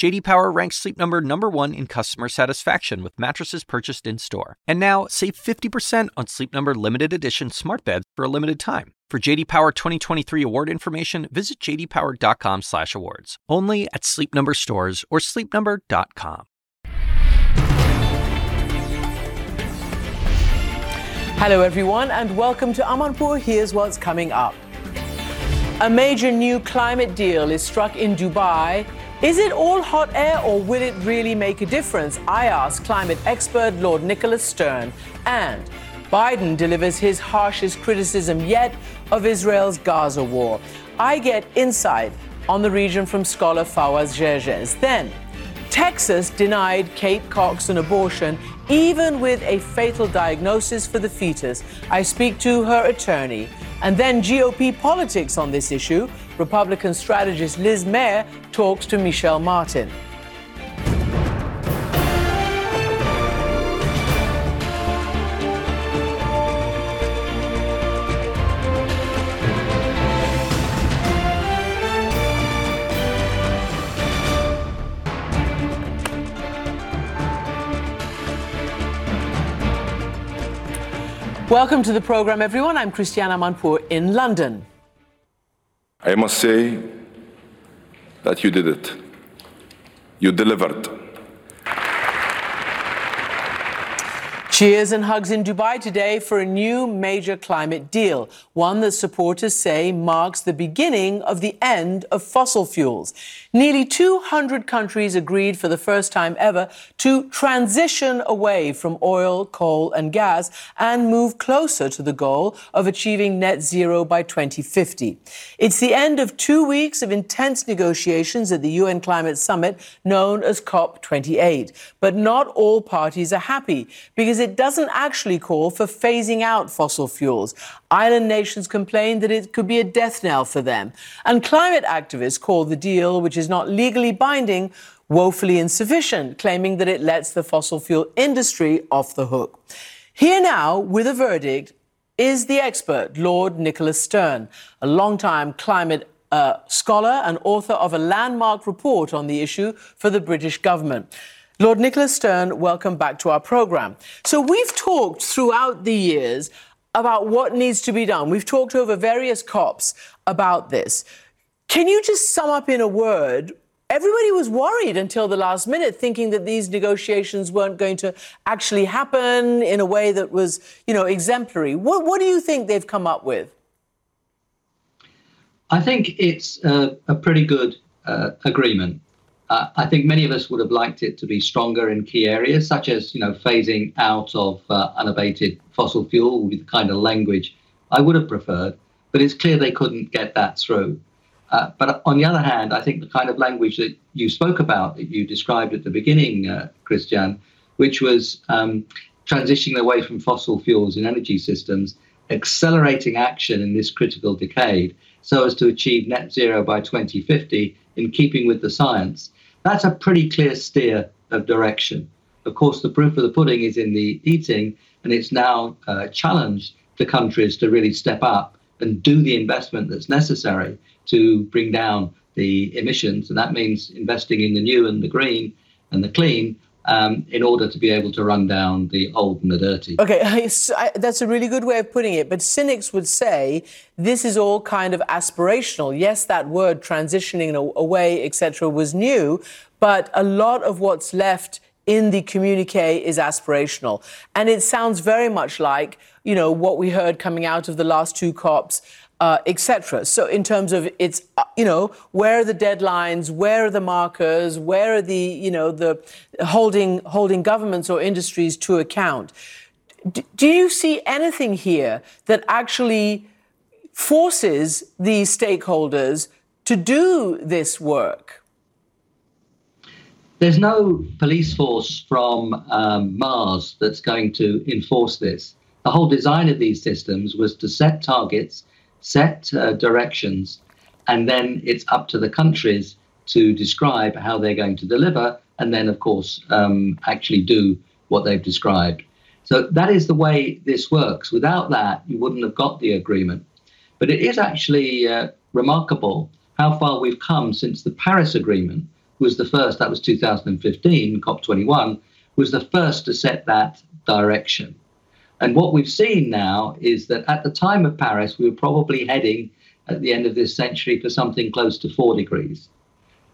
JD Power ranks Sleep Number number 1 in customer satisfaction with mattresses purchased in-store. And now, save 50% on Sleep Number limited edition smart beds for a limited time. For JD Power 2023 award information, visit jdpower.com/awards. Only at Sleep Number stores or sleepnumber.com. Hello everyone and welcome to Amanpour. Here's what's coming up. A major new climate deal is struck in Dubai. Is it all hot air or will it really make a difference? I ask climate expert Lord Nicholas Stern and Biden delivers his harshest criticism yet of Israel's Gaza war. I get insight on the region from scholar Fawaz Gerges. Then, Texas denied Kate Cox an abortion even with a fatal diagnosis for the fetus. I speak to her attorney. And then GOP politics on this issue. Republican strategist Liz Mair talks to Michelle Martin. Welcome to the program, everyone. I'm Christiane Amanpour in London. I must say that you did it. You delivered. Cheers and hugs in Dubai today for a new major climate deal, one that supporters say marks the beginning of the end of fossil fuels. Nearly 200 countries agreed for the first time ever to transition away from oil, coal, and gas and move closer to the goal of achieving net zero by 2050. It's the end of two weeks of intense negotiations at the UN Climate Summit known as COP28. But not all parties are happy because it doesn't actually call for phasing out fossil fuels. Island nations complain that it could be a death knell for them. And climate activists call the deal, which is not legally binding, woefully insufficient, claiming that it lets the fossil fuel industry off the hook. Here now, with a verdict, is the expert, Lord Nicholas Stern, a long-time climate uh, scholar and author of a landmark report on the issue for the British government. Lord Nicholas Stern, welcome back to our program. So, we've talked throughout the years about what needs to be done. We've talked over various COPs about this. Can you just sum up in a word? Everybody was worried until the last minute, thinking that these negotiations weren't going to actually happen in a way that was, you know, exemplary. What, what do you think they've come up with? I think it's a, a pretty good uh, agreement. Uh, I think many of us would have liked it to be stronger in key areas, such as you know phasing out of uh, unabated fossil fuel the kind of language I would have preferred. But it's clear they couldn't get that through. Uh, but on the other hand, I think the kind of language that you spoke about, that you described at the beginning, uh, Christiane, which was um, transitioning away from fossil fuels in energy systems, accelerating action in this critical decade so as to achieve net zero by 2050 in keeping with the science that's a pretty clear steer of direction. Of course, the proof of the pudding is in the eating, and it's now uh, challenged the countries to really step up and do the investment that's necessary to bring down the emissions. And that means investing in the new and the green and the clean, um, in order to be able to run down the old and the dirty. Okay, that's a really good way of putting it. But cynics would say this is all kind of aspirational. Yes, that word transitioning away, etc., was new, but a lot of what's left in the communique is aspirational. And it sounds very much like, you know, what we heard coming out of the last two COPs uh, etc. So in terms of its, uh, you know, where are the deadlines? Where are the markers? Where are the, you know, the holding holding governments or industries to account? D- do you see anything here that actually forces these stakeholders to do this work? There's no police force from um, Mars that's going to enforce this. The whole design of these systems was to set targets set uh, directions, and then it's up to the countries to describe how they're going to deliver, and then, of course, um, actually do what they've described. So that is the way this works. Without that, you wouldn't have got the agreement. But it is actually uh, remarkable how far we've come since the Paris Agreement was the first, that was 2015, COP21, was the first to set that direction. And what we've seen now is that at the time of Paris, we were probably heading at the end of this century for something close to four degrees.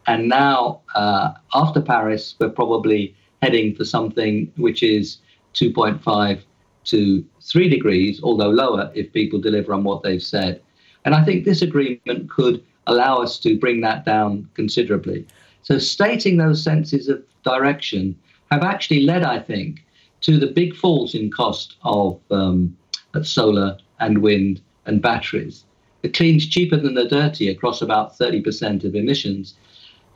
And now, uh, after Paris, we're probably heading for something which is 2.5 to 3 degrees, although lower if people deliver on what they've said. And I think this agreement could allow us to bring that down considerably. So, stating those senses of direction have actually led, I think, to the big falls in cost of, um, solar and wind and batteries. The clean's cheaper than the dirty across about 30% of emissions.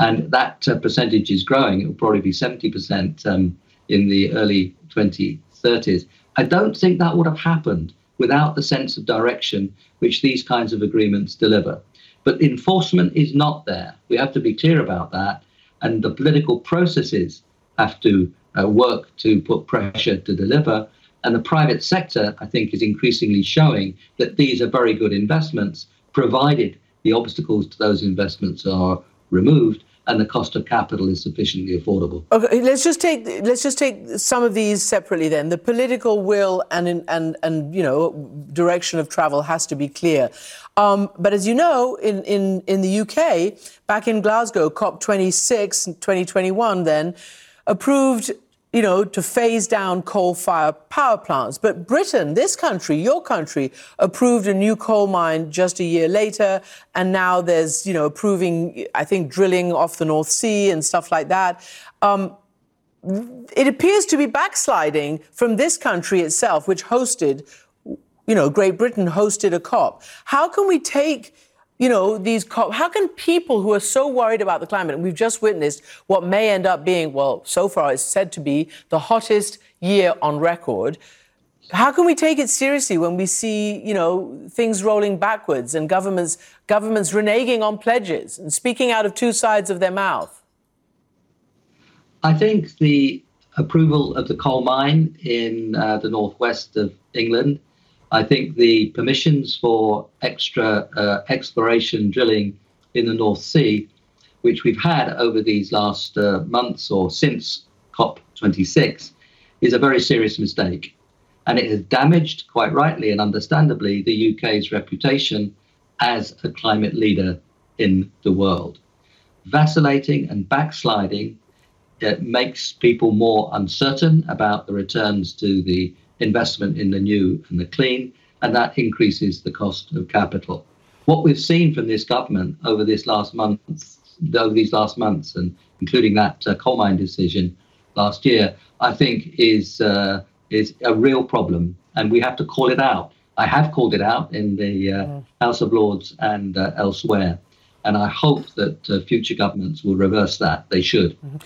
And that uh, percentage is growing. It will probably be 70% um, in the early 2030s. I don't think that would have happened without the sense of direction which these kinds of agreements deliver. But enforcement is not there. We have to be clear about that. And the political processes have to uh, work to put pressure to deliver. And the private sector, I think, is increasingly showing that these are very good investments, provided the obstacles to those investments are removed and the cost of capital is sufficiently affordable. Okay, let's just take let's just take some of these separately. Then the political will and and and you know direction of travel has to be clear. Um, but as you know, in, in in the UK, back in Glasgow, COP26 2021, then approved you know, to phase down coal-fired power plants. But Britain, this country, your country, approved a new coal mine just a year later, and now there's, you know, approving, I think, drilling off the North Sea and stuff like that. Um, it appears to be backsliding from this country itself, which hosted, you know, Great Britain hosted a COP. How can we take you know, these how can people who are so worried about the climate, and we've just witnessed what may end up being, well, so far it's said to be the hottest year on record. How can we take it seriously when we see, you know, things rolling backwards and governments governments reneging on pledges and speaking out of two sides of their mouth? I think the approval of the coal mine in uh, the northwest of England I think the permissions for extra uh, exploration drilling in the North Sea, which we've had over these last uh, months or since COP26, is a very serious mistake. And it has damaged, quite rightly and understandably, the UK's reputation as a climate leader in the world. Vacillating and backsliding uh, makes people more uncertain about the returns to the investment in the new and the clean, and that increases the cost of capital. What we've seen from this government over this last month, over these last months, and including that uh, coal mine decision last year, I think is uh, is a real problem, and we have to call it out. I have called it out in the uh, mm. House of Lords and uh, elsewhere, and I hope that uh, future governments will reverse that. They should. Mm-hmm.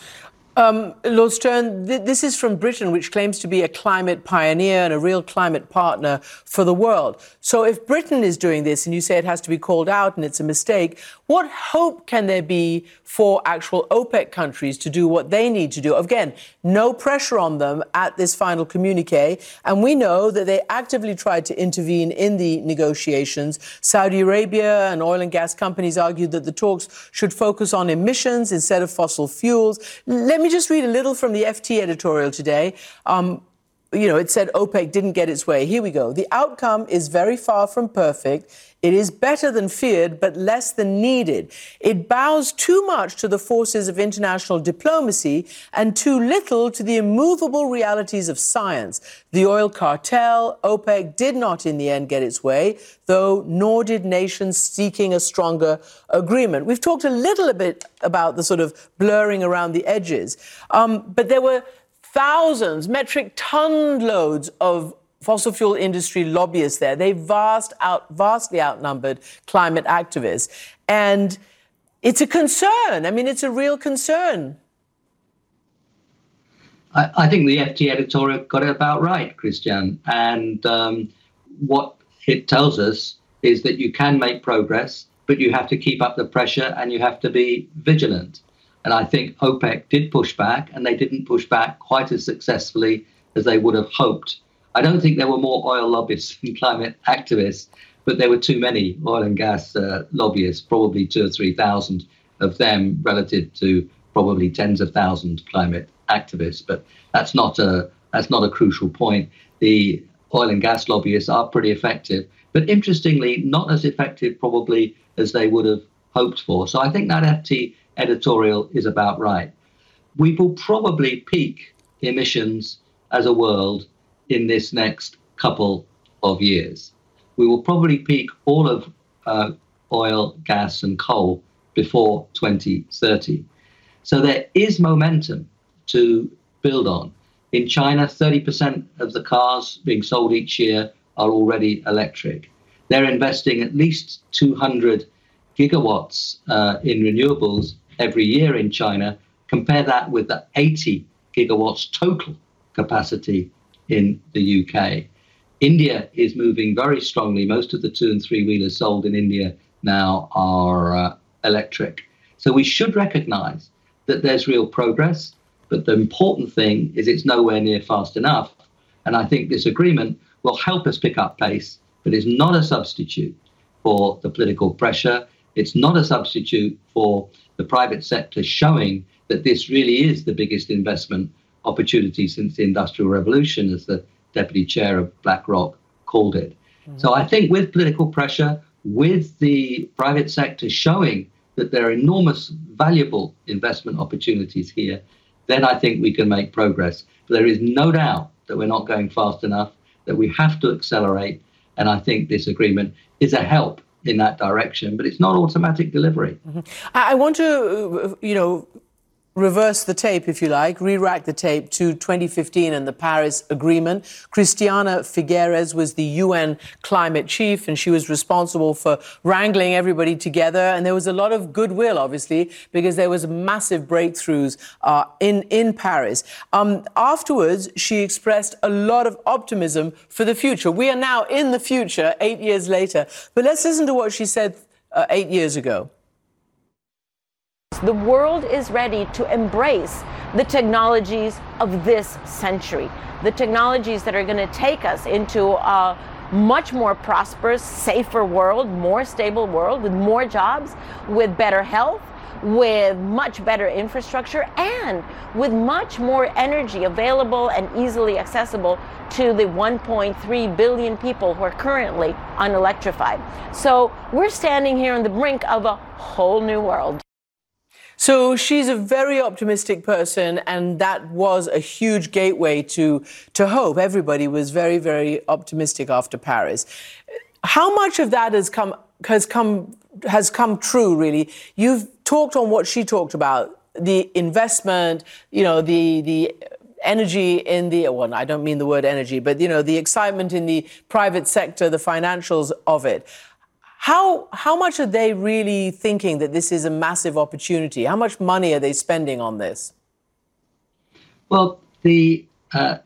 Um, Lord Stern, th- this is from Britain, which claims to be a climate pioneer and a real climate partner for the world. So, if Britain is doing this and you say it has to be called out and it's a mistake, what hope can there be for actual OPEC countries to do what they need to do? Again, no pressure on them at this final communique. And we know that they actively tried to intervene in the negotiations. Saudi Arabia and oil and gas companies argued that the talks should focus on emissions instead of fossil fuels. Let me just read a little from the FT editorial today. Um, you know, it said OPEC didn't get its way. Here we go. The outcome is very far from perfect. It is better than feared, but less than needed. It bows too much to the forces of international diplomacy and too little to the immovable realities of science. The oil cartel, OPEC, did not in the end get its way, though nor did nations seeking a stronger agreement. We've talked a little bit about the sort of blurring around the edges, um, but there were thousands, metric ton loads of fossil fuel industry lobbyists there. They vast out, vastly outnumbered climate activists. And it's a concern. I mean, it's a real concern. I, think the FT editorial got it about right, Christiane. And um, what it tells us is that you can make progress but you have to keep up the pressure and you have to be vigilant. And I think OPEC did push back, and they didn't push back quite as successfully as they would have hoped. I don't think there were more oil lobbyists and climate activists, but there were too many oil and gas uh, lobbyists, probably two or 3,000 of them relative to probably tens of thousands climate activists. But that's not a, that's not a crucial point. The oil and gas lobbyists are pretty effective, but interestingly, not as effective probably as they would have hoped for. So I think that FT editorial is about right. We will probably peak emissions as a world in this next couple of years. We will probably peak all of uh, oil, gas, and coal before 2030. So there is momentum to build on. In China, 30% of the cars being sold each year are already electric. They're investing at least 200 gigawatts uh, in renewables every year in China. Compare that with the 80 gigawatts total capacity in the UK. India is moving very strongly. Most of the two and three wheelers sold in India now are uh, electric. So we should recognize that there's real progress, but the important thing is it's nowhere near fast enough. And I think this agreement will help us pick up pace, but it's not a substitute for the political pressure. It's not a substitute for the private sector showing that this really is the biggest investment opportunity since the Industrial Revolution, as the deputy chair of BlackRock called it. Mm-hmm. So I think with political pressure, with the private sector showing that there are enormous, valuable investment opportunities here, then I think we can make progress. But there is no doubt that we're not going fast enough, that we have to accelerate. And I think this agreement is a help in that direction, but it's not automatic delivery. Mm-hmm. I want to, you know, reverse the tape, if you like, re-rack the tape to 2015 and the Paris Agreement. Christiana Figueres was the UN climate chief, and she was responsible for wrangling everybody together. And there was a lot of goodwill, obviously, because there was massive breakthroughs uh, in in Paris. Um, afterwards, she expressed a lot of optimism for the future. We are now in the future, eight years later. But let's listen to what she said uh, eight years ago. The world is ready to embrace the technologies of this century, the technologies that are going to take us into a much more prosperous, safer world, more stable world with more jobs, with better health, with much better infrastructure, and with much more energy available and easily accessible to the 1.3 billion people who are currently unelectrified. So we're standing here on the brink of a whole new world. So she's a very optimistic person, and that was a huge gateway to, to hope. Everybody was very, very optimistic after Paris. How much of that has come has come has come true? Really, you've talked on what she talked about the investment, you know, the the energy in the well, I don't mean the word energy, but you know, the excitement in the private sector, the financials of it. How, how much are they really thinking that this is a massive opportunity? How much money are they spending on this? Well, the uh,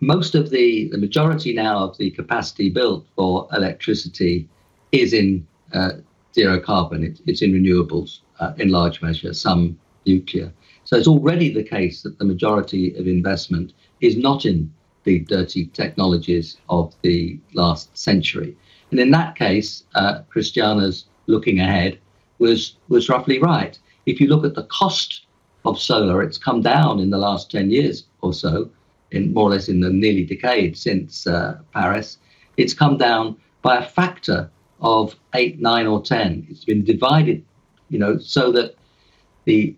most of the, the majority now of the capacity built for electricity is in uh, zero carbon. It, it's in renewables uh, in large measure, some nuclear. So it's already the case that the majority of investment is not in the dirty technologies of the last century. And in that case, uh, Christiana's looking ahead was was roughly right. If you look at the cost of solar, it's come down in the last 10 years or so, in more or less in the nearly decade since uh, Paris. It's come down by a factor of eight, nine, or 10. It's been divided, you know, so that the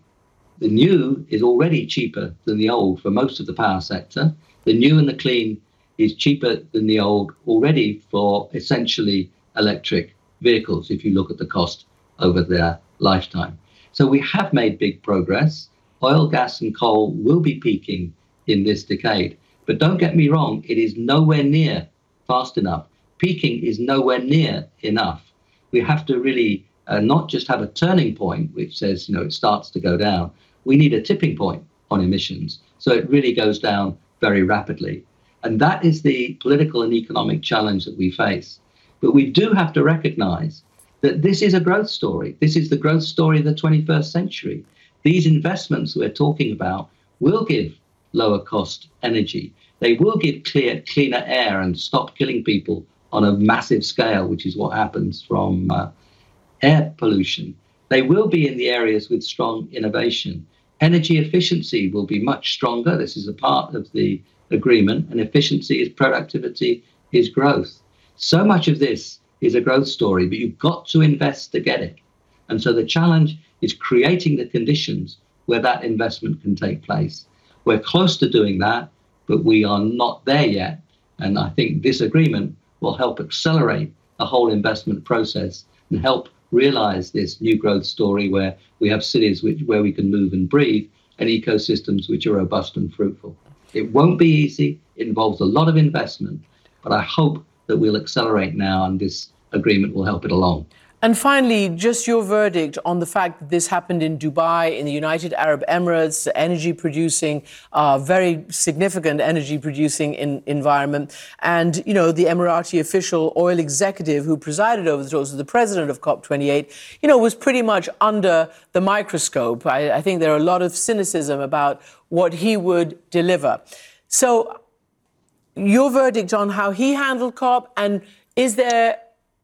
the new is already cheaper than the old for most of the power sector. The new and the clean is cheaper than the old already for essentially electric vehicles if you look at the cost over their lifetime. So we have made big progress. Oil, gas, and coal will be peaking in this decade. But don't get me wrong, it is nowhere near fast enough. Peaking is nowhere near enough. We have to really uh, not just have a turning point, which says, you know, it starts to go down. We need a tipping point on emissions. So it really goes down very rapidly. And that is the political and economic challenge that we face. But we do have to recognize that this is a growth story. This is the growth story of the 21st century. These investments we're talking about will give lower cost energy. They will give clear, cleaner air and stop killing people on a massive scale, which is what happens from uh, air pollution. They will be in the areas with strong innovation. Energy efficiency will be much stronger. This is a part of the agreement, and efficiency is productivity, is growth. So much of this is a growth story, but you've got to invest to get it. And so the challenge is creating the conditions where that investment can take place. We're close to doing that, but we are not there yet. And I think this agreement will help accelerate the whole investment process and help realize this new growth story where we have cities which, where we can move and breathe and ecosystems which are robust and fruitful. It won't be easy. It involves a lot of investment, but I hope that we'll accelerate now and this agreement will help it along. And finally, just your verdict on the fact that this happened in Dubai, in the United Arab Emirates, energy producing, uh, very significant energy producing in, environment. And, you know, the Emirati official oil executive who presided over the talks, of the president of COP28, you know, was pretty much under the microscope. I, I think there are a lot of cynicism about what he would deliver. So, your verdict on how he handled COP, and is there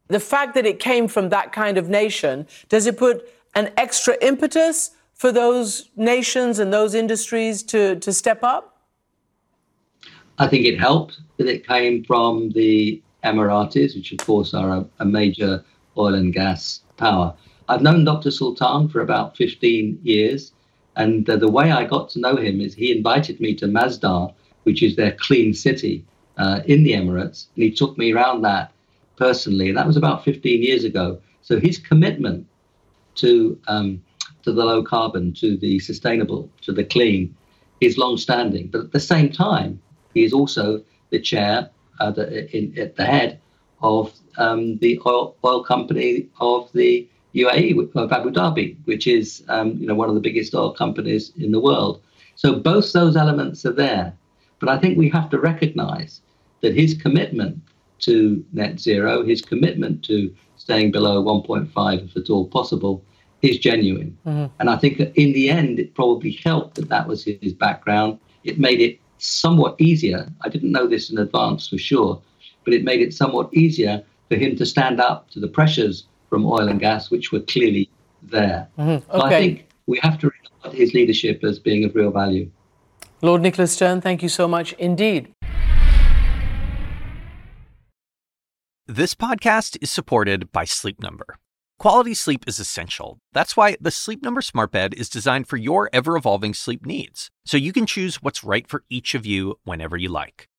the fact that it came from that kind of nation, does it put an extra impetus for those nations and those industries to, to step up? I think it helped that it came from the Emiratis, which of course are a, a major oil and gas power. I've known Dr. Sultan for about 15 years, and uh, the way I got to know him is he invited me to Masdar, which is their clean city uh, in the Emirates, and he took me around that personally. That was about 15 years ago. So his commitment to um, to the low carbon, to the sustainable, to the clean, is long-standing. But at the same time, he is also the chair, uh, the, in, at the head of um, the oil, oil company of the UAE of Abu Dhabi, which is um, you know one of the biggest oil companies in the world. So both those elements are there. But I think we have to recognise that his commitment to net zero, his commitment to staying below 1.5 if at all possible, is genuine. Mm-hmm. And I think in the end, it probably helped that that was his background. It made it somewhat easier. I didn't know this in advance for sure, but it made it somewhat easier for him to stand up to the pressures from oil and gas, which were clearly there. Mm-hmm. Okay. I think we have to regard his leadership as being of real value. Lord Nicholas Stern, thank you so much indeed. This podcast is supported by Sleep Number. Quality sleep is essential. That's why the Sleep Number Smart Bed is designed for your ever evolving sleep needs, so you can choose what's right for each of you whenever you like.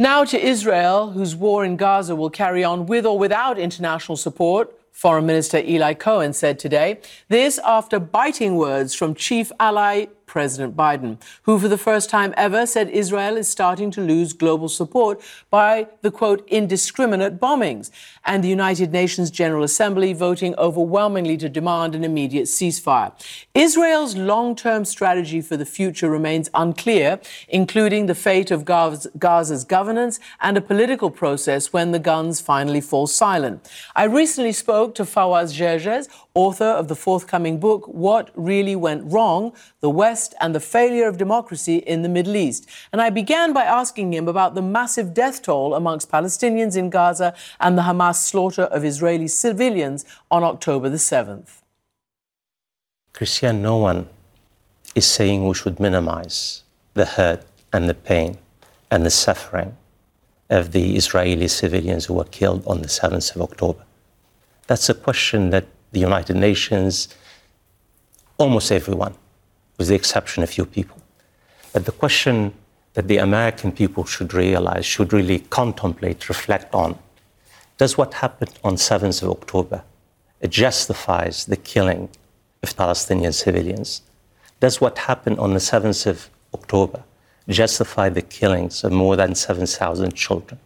Now to Israel, whose war in Gaza will carry on with or without international support. Foreign Minister Eli Cohen said today. This after biting words from chief ally President Biden, who for the first time ever said Israel is starting to lose global support by the quote, indiscriminate bombings, and the United Nations General Assembly voting overwhelmingly to demand an immediate ceasefire. Israel's long term strategy for the future remains unclear, including the fate of Gaza's governance and a political process when the guns finally fall silent. I recently spoke to Fawaz Gerges, author of the forthcoming book, What Really Went Wrong The West and the Failure of Democracy in the Middle East. And I began by asking him about the massive death toll amongst Palestinians in Gaza and the Hamas slaughter of Israeli civilians on October the 7th. Christiane, no one is saying we should minimize the hurt and the pain and the suffering of the Israeli civilians who were killed on the 7th of October. That's a question that the United Nations, almost everyone, with the exception of few people. But the question that the American people should realize, should really contemplate, reflect on, does what happened on 7th of October it justifies the killing of Palestinian civilians? Does what happened on the 7th of October justify the killings of more than 7,000 children?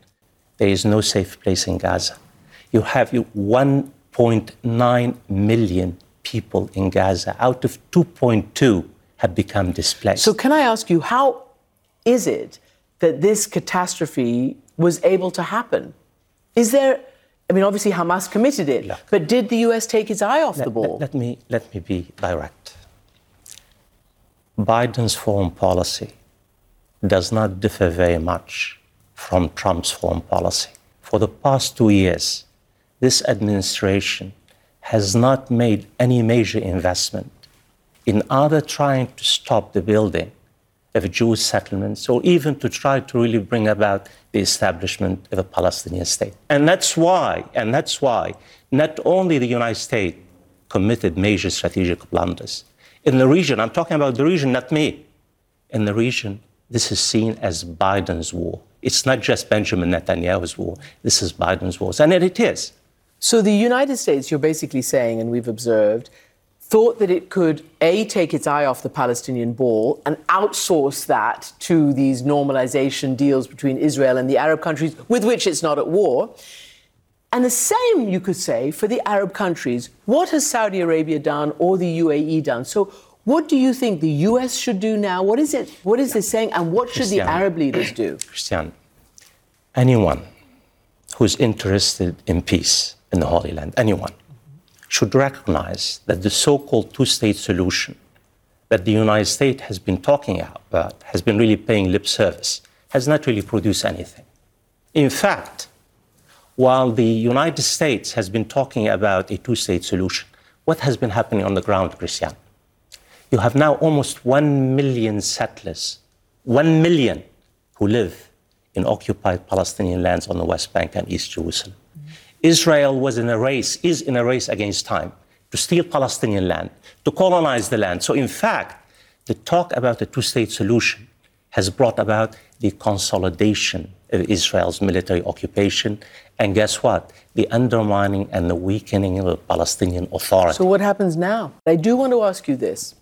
There is no safe place in Gaza. You have 1.9 million people in Gaza. Out of 2.2 have become displaced. So, can I ask you, how is it that this catastrophe was able to happen? Is there, I mean, obviously Hamas committed it, Look, but did the US take its eye off let, the ball? Let, let, me, let me be direct. Biden's foreign policy does not differ very much from Trump's foreign policy. For the past two years, this administration has not made any major investment in either trying to stop the building of Jewish settlements or even to try to really bring about the establishment of a Palestinian state. And that's why, and that's why not only the United States committed major strategic blunders in the region, I'm talking about the region, not me. In the region, this is seen as Biden's war. It's not just Benjamin Netanyahu's war. This is Biden's war. And it is. So the United States, you're basically saying, and we've observed, thought that it could, A, take its eye off the Palestinian ball and outsource that to these normalization deals between Israel and the Arab countries with which it's not at war. And the same, you could say, for the Arab countries. What has Saudi Arabia done or the UAE done? So, what do you think the US should do now? What is it? What is this saying? And what should Christian, the Arab leaders do? Christiane, anyone who's interested in peace in the Holy Land, anyone, should recognize that the so called two state solution that the United States has been talking about, has been really paying lip service, has not really produced anything. In fact, while the United States has been talking about a two state solution, what has been happening on the ground, Christiane? You have now almost 1 million settlers, 1 million who live in occupied Palestinian lands on the West Bank and East Jerusalem. Israel was in a race, is in a race against time to steal Palestinian land, to colonize the land. So, in fact, the talk about the two state solution has brought about the consolidation of Israel's military occupation. And guess what? The undermining and the weakening of the Palestinian Authority. So, what happens now? I do want to ask you this.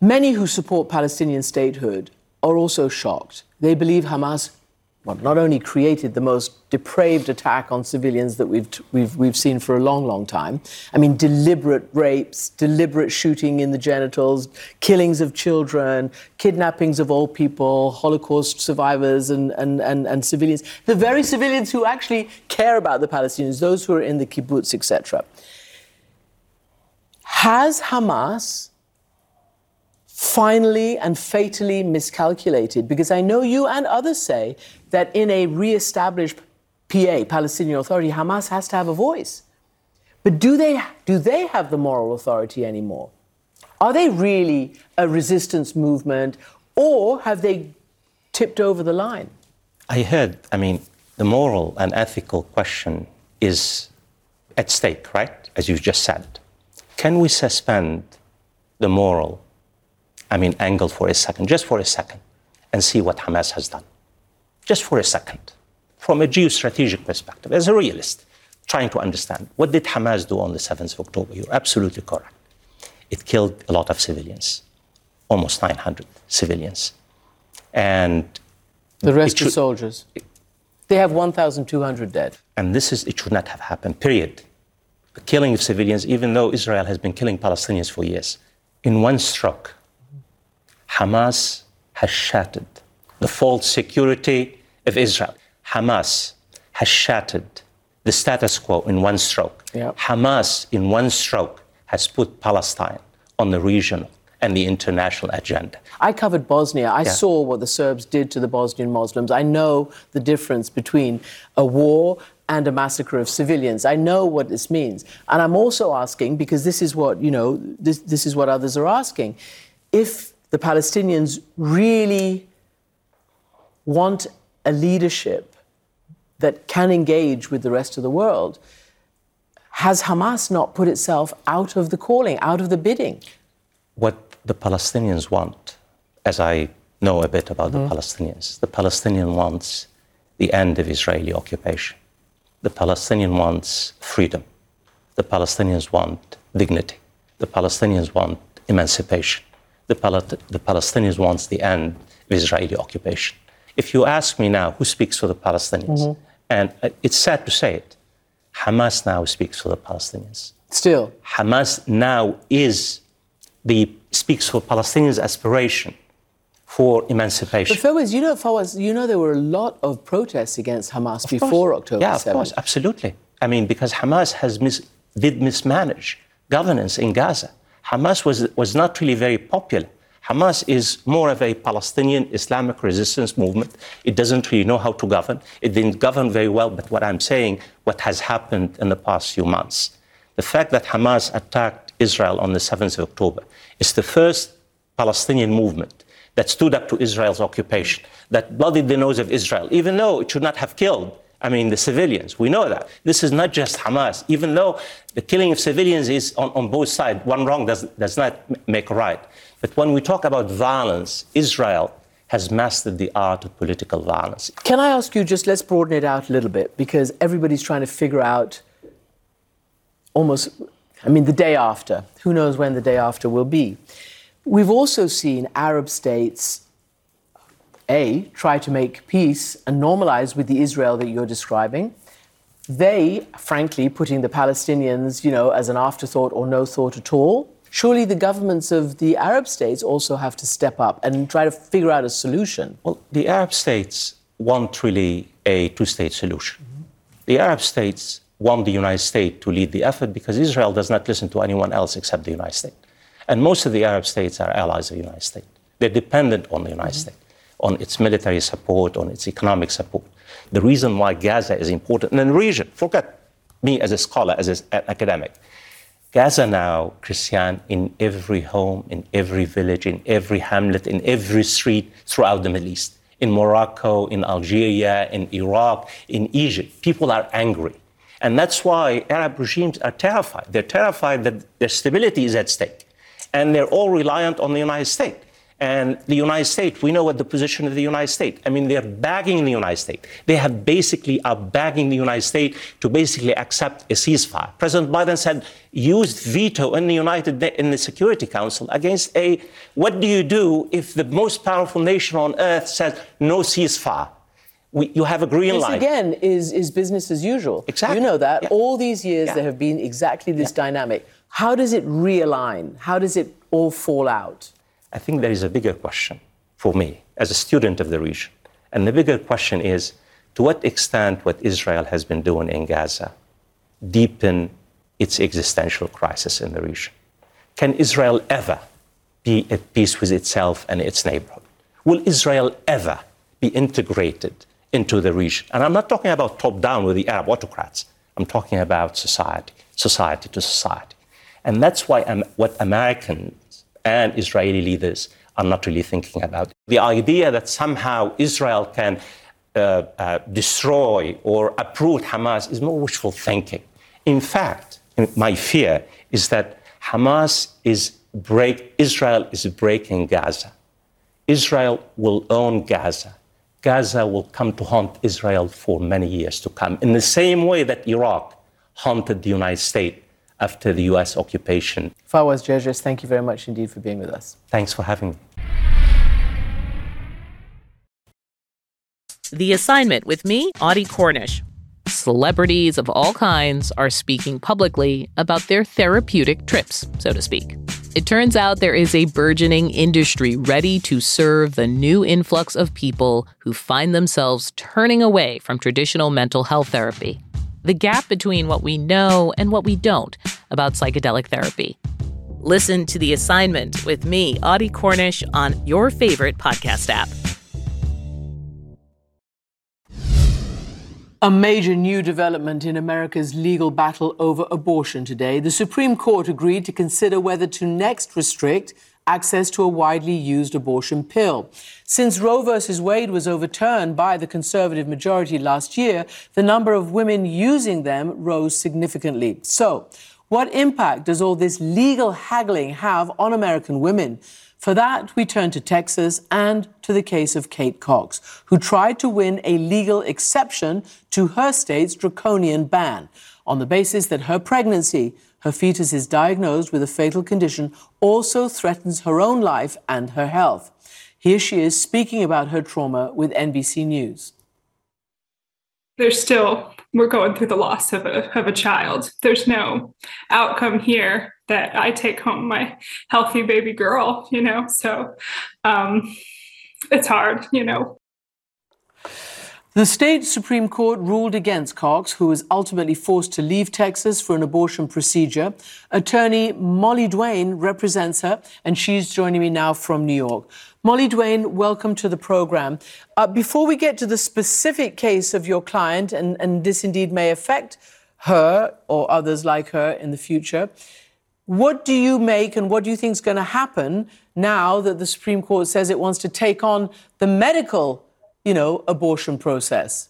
Many who support Palestinian statehood are also shocked. They believe Hamas well, not only created the most depraved attack on civilians that we've, we've, we've seen for a long, long time. I mean, deliberate rapes, deliberate shooting in the genitals, killings of children, kidnappings of old people, Holocaust survivors, and, and, and, and civilians. The very civilians who actually care about the Palestinians, those who are in the kibbutz, etc. Has Hamas finally and fatally miscalculated? Because I know you and others say that in a re-established PA, Palestinian Authority, Hamas has to have a voice. But do they, do they have the moral authority anymore? Are they really a resistance movement or have they tipped over the line? I heard, I mean, the moral and ethical question is at stake, right? As you just said. Can we suspend the moral, I mean, angle for a second, just for a second, and see what Hamas has done? just for a second, from a geostrategic perspective, as a realist, trying to understand what did Hamas do on the 7th of October? You're absolutely correct. it killed a lot of civilians, almost 900 civilians. And the rest are soldiers. They have 1,200 dead. And this is, it should not have happened, period. The killing of civilians, even though Israel has been killing Palestinians for years, in one stroke, Hamas has shattered the false security of Israel. Hamas has shattered the status quo in one stroke. Yep. Hamas, in one stroke, has put Palestine on the regional and the international agenda. I covered Bosnia. I Yeah. saw what the Serbs did to the Bosnian Muslims. I know the difference between a war and a massacre of civilians. I know what this means. And I'm also asking, because this is what, you know, this, this is what others are asking, if the Palestinians really want a leadership that can engage with the rest of the world, has Hamas not put itself out of the calling, out of the bidding? what the Palestinians want, as I know a bit about the hmm. Palestinians, the Palestinian wants the end of Israeli occupation. The Palestinian wants freedom. The Palestinians want dignity. The Palestinians want emancipation. The, Pal- the Palestinians wants the end of Israeli occupation. If you ask me now who speaks for the Palestinians, and uh, it's sad to say it, Hamas now speaks for the Palestinians. Still. Hamas now is the speaks for Palestinians' aspiration for emancipation. But Fawaz, you know, Fawaz, you know there were a lot of protests against Hamas Of course. before October Yeah, of 7th. course, absolutely. I mean, because Hamas has mis- did mismanage governance in Gaza. Hamas was, was not really very popular. Hamas is more of a Palestinian Islamic resistance movement. It doesn't really know how to govern. It didn't govern very well, but what I'm saying, what has happened in the past few months, the fact that Hamas attacked Israel on the 7th of October is the first Palestinian movement that stood up to Israel's occupation, that bloodied the nose of Israel, even though it should not have killed, I mean, the civilians. We know that. This is not just Hamas, even though the killing of civilians is on, on both sides. One wrong does, does not make a right. But when we talk about violence, Israel has mastered the art of political violence. Can I ask you just let's broaden it out a little bit because everybody's trying to figure out almost, I mean, the day after. Who knows when the day after will be? We've also seen Arab states, A, try to make peace and normalize with the Israel that you're describing. They, frankly, putting the Palestinians, you know, as an afterthought or no thought at all. Surely the governments of the Arab states also have to step up and try to figure out a solution. Well, the Arab states want really a two state solution. Mm-hmm. The Arab states want the United States to lead the effort because Israel does not listen to anyone else except the United States. And most of the Arab states are allies of the United States. They're dependent on the United mm-hmm. States, on its military support, on its economic support. The reason why Gaza is important in the region, forget me as a scholar, as an academic. Gaza now, Christiane, in every home, in every village, in every hamlet, in every street throughout the Middle East, in Morocco, in Algeria, in Iraq, in Egypt, people are angry. And that's why Arab regimes are terrified. They're terrified that their stability is at stake. And they're all reliant on the United States. And the United States, we know what the position of the United States. I mean, they're begging the United States. They have basically are begging the United States to basically accept a ceasefire. President Biden said, used veto in the United in the Security Council against a. What do you do if the most powerful nation on earth says no ceasefire? We, you have a green This light. again is, is business as usual. Exactly. You know that. Yeah. All these years Yeah. there have been exactly this dynamic. How does it realign? How does it all fall out? I think there is a bigger question for me as a student of the region. And the bigger question is to what extent what Israel has been doing in Gaza deepen its existential crisis in the region? Can Israel ever be at peace with itself and its neighborhood? Will Israel ever be integrated into the region? And I'm not talking about top down with the Arab autocrats. I'm talking about society, society to society. And that's why what Americans and Israeli leaders are not really thinking about. It. The idea that somehow Israel can uh, uh, destroy or uproot Hamas is more wishful thinking. In fact, my fear is that Hamas is break, Israel is breaking Gaza. Israel will own Gaza. Gaza will come to haunt Israel for many years to come, in the same way that Iraq haunted the United States after the US occupation. Fawaz Gerges, thank you very much indeed for being with us. Thanks for having me. The assignment with me, Audie Cornish. Celebrities of all kinds are speaking publicly about their therapeutic trips, so to speak. It turns out there is a burgeoning industry ready to serve the new influx of people who find themselves turning away from traditional mental health therapy. The gap between what we know and what we don't about psychedelic therapy. Listen to the assignment with me, Audie Cornish, on your favorite podcast app. A major new development in America's legal battle over abortion today. The Supreme Court agreed to consider whether to next restrict access to a widely used abortion pill. Since Roe v. Wade was overturned by the conservative majority last year, the number of women using them rose significantly. So, what impact does all this legal haggling have on American women? For that, we turn to Texas and to the case of Kate Cox, who tried to win a legal exception to her state's draconian ban on the basis that her pregnancy, her fetus is diagnosed with a fatal condition, also threatens her own life and her health. Here she is speaking about her trauma with NBC News. There's still, we're going through the loss of a, of a child. There's no outcome here that I take home my healthy baby girl, you know? So um, it's hard, you know. The state Supreme Court ruled against Cox, who was ultimately forced to leave Texas for an abortion procedure. Attorney Molly Duane represents her, and she's joining me now from New York. Molly Duane, welcome to the program. Uh, before we get to the specific case of your client, and, and this indeed may affect her or others like her in the future, what do you make and what do you think is going to happen now that the Supreme Court says it wants to take on the medical, you know, abortion process?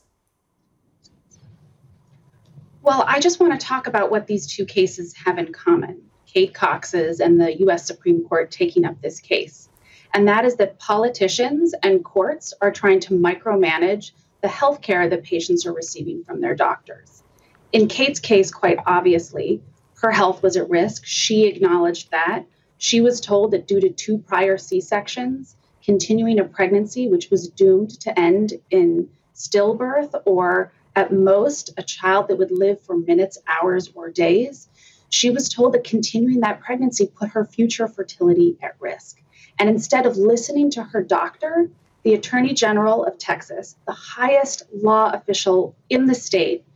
Well, I just want to talk about what these two cases have in common Kate Cox's and the US Supreme Court taking up this case. And that is that politicians and courts are trying to micromanage the health care that patients are receiving from their doctors. In Kate's case, quite obviously, her health was at risk. She acknowledged that. She was told that due to two prior C sections, continuing a pregnancy, which was doomed to end in stillbirth or at most a child that would live for minutes, hours, or days, she was told that continuing that pregnancy put her future fertility at risk. And instead of listening to her doctor, the Attorney General of Texas, the highest law official in the state,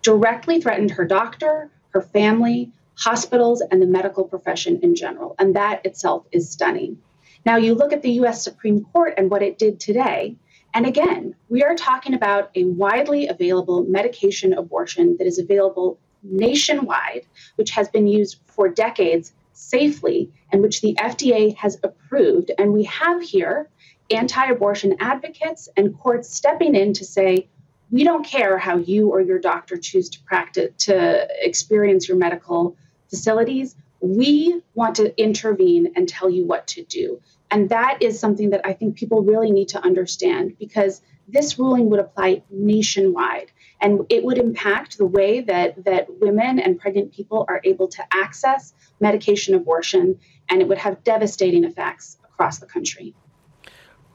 directly threatened her doctor, her family, hospitals, and the medical profession in general. And that itself is stunning. Now, you look at the US Supreme Court and what it did today. And again, we are talking about a widely available medication abortion that is available nationwide, which has been used for decades safely, and which the FDA has approved. And we have here anti abortion advocates and courts stepping in to say, we don't care how you or your doctor choose to practice to experience your medical facilities we want to intervene and tell you what to do and that is something that i think people really need to understand because this ruling would apply nationwide and it would impact the way that that women and pregnant people are able to access medication abortion and it would have devastating effects across the country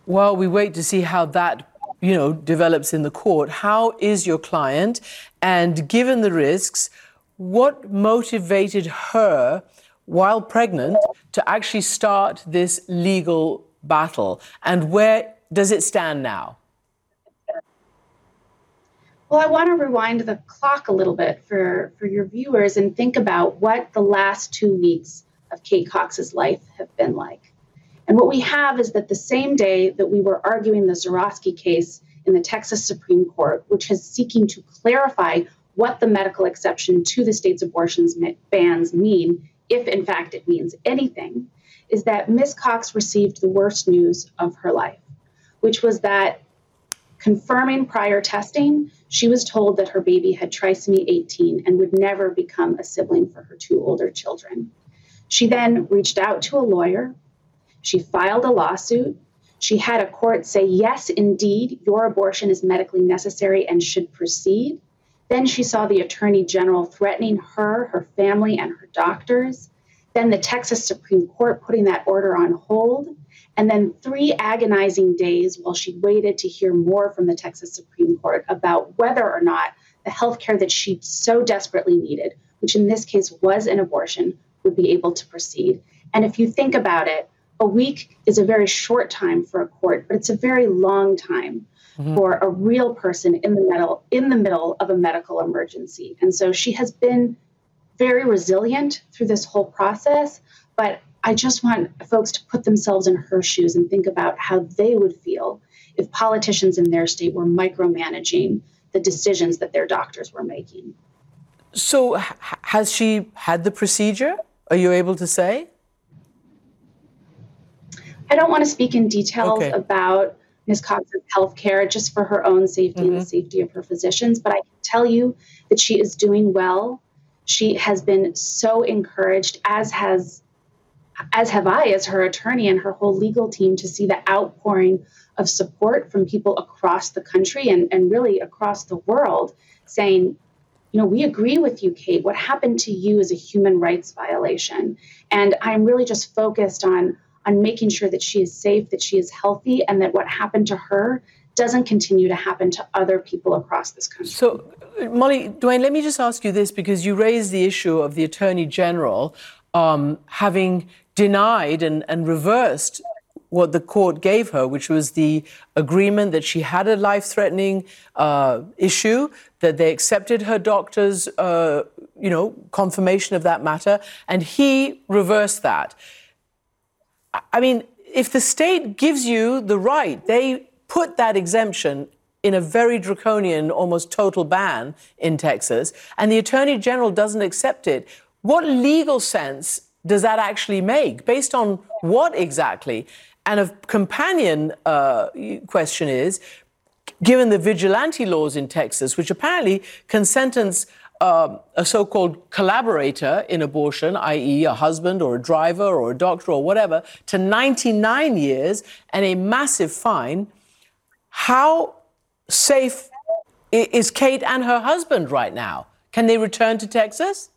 well we wait to see how that you know, develops in the court. How is your client? And given the risks, what motivated her while pregnant to actually start this legal battle? And where does it stand now? Well, I want to rewind the clock a little bit for, for your viewers and think about what the last two weeks of Kate Cox's life have been like. And what we have is that the same day that we were arguing the Zurawski case in the Texas Supreme Court, which is seeking to clarify what the medical exception to the state's abortion bans mean, if in fact it means anything, is that Ms. Cox received the worst news of her life, which was that confirming prior testing, she was told that her baby had trisomy 18 and would never become a sibling for her two older children. She then reached out to a lawyer she filed a lawsuit. She had a court say, yes, indeed, your abortion is medically necessary and should proceed. Then she saw the attorney general threatening her, her family, and her doctors. Then the Texas Supreme Court putting that order on hold. And then three agonizing days while she waited to hear more from the Texas Supreme Court about whether or not the health care that she so desperately needed, which in this case was an abortion, would be able to proceed. And if you think about it, a week is a very short time for a court, but it's a very long time mm-hmm. for a real person in the middle in the middle of a medical emergency. And so she has been very resilient through this whole process, but I just want folks to put themselves in her shoes and think about how they would feel if politicians in their state were micromanaging the decisions that their doctors were making. So, h- has she had the procedure? Are you able to say? I don't want to speak in details okay. about Ms. Cox's health care just for her own safety mm-hmm. and the mm-hmm. safety of her physicians, but I can tell you that she is doing well. She has been so encouraged, as has as have I, as her attorney and her whole legal team, to see the outpouring of support from people across the country and, and really across the world saying, you know, we agree with you, Kate. What happened to you is a human rights violation. And I'm really just focused on on making sure that she is safe, that she is healthy, and that what happened to her doesn't continue to happen to other people across this country. So, Molly, Duane, let me just ask you this because you raised the issue of the Attorney General um, having denied and, and reversed what the court gave her, which was the agreement that she had a life threatening uh, issue, that they accepted her doctor's, uh, you know, confirmation of that matter, and he reversed that. I mean, if the state gives you the right, they put that exemption in a very draconian, almost total ban in Texas, and the attorney general doesn't accept it. What legal sense does that actually make? Based on what exactly? And a companion uh, question is given the vigilante laws in Texas, which apparently can sentence uh, a so called collaborator in abortion, i.e., a husband or a driver or a doctor or whatever, to 99 years and a massive fine, how safe is Kate and her husband right now? Can they return to Texas?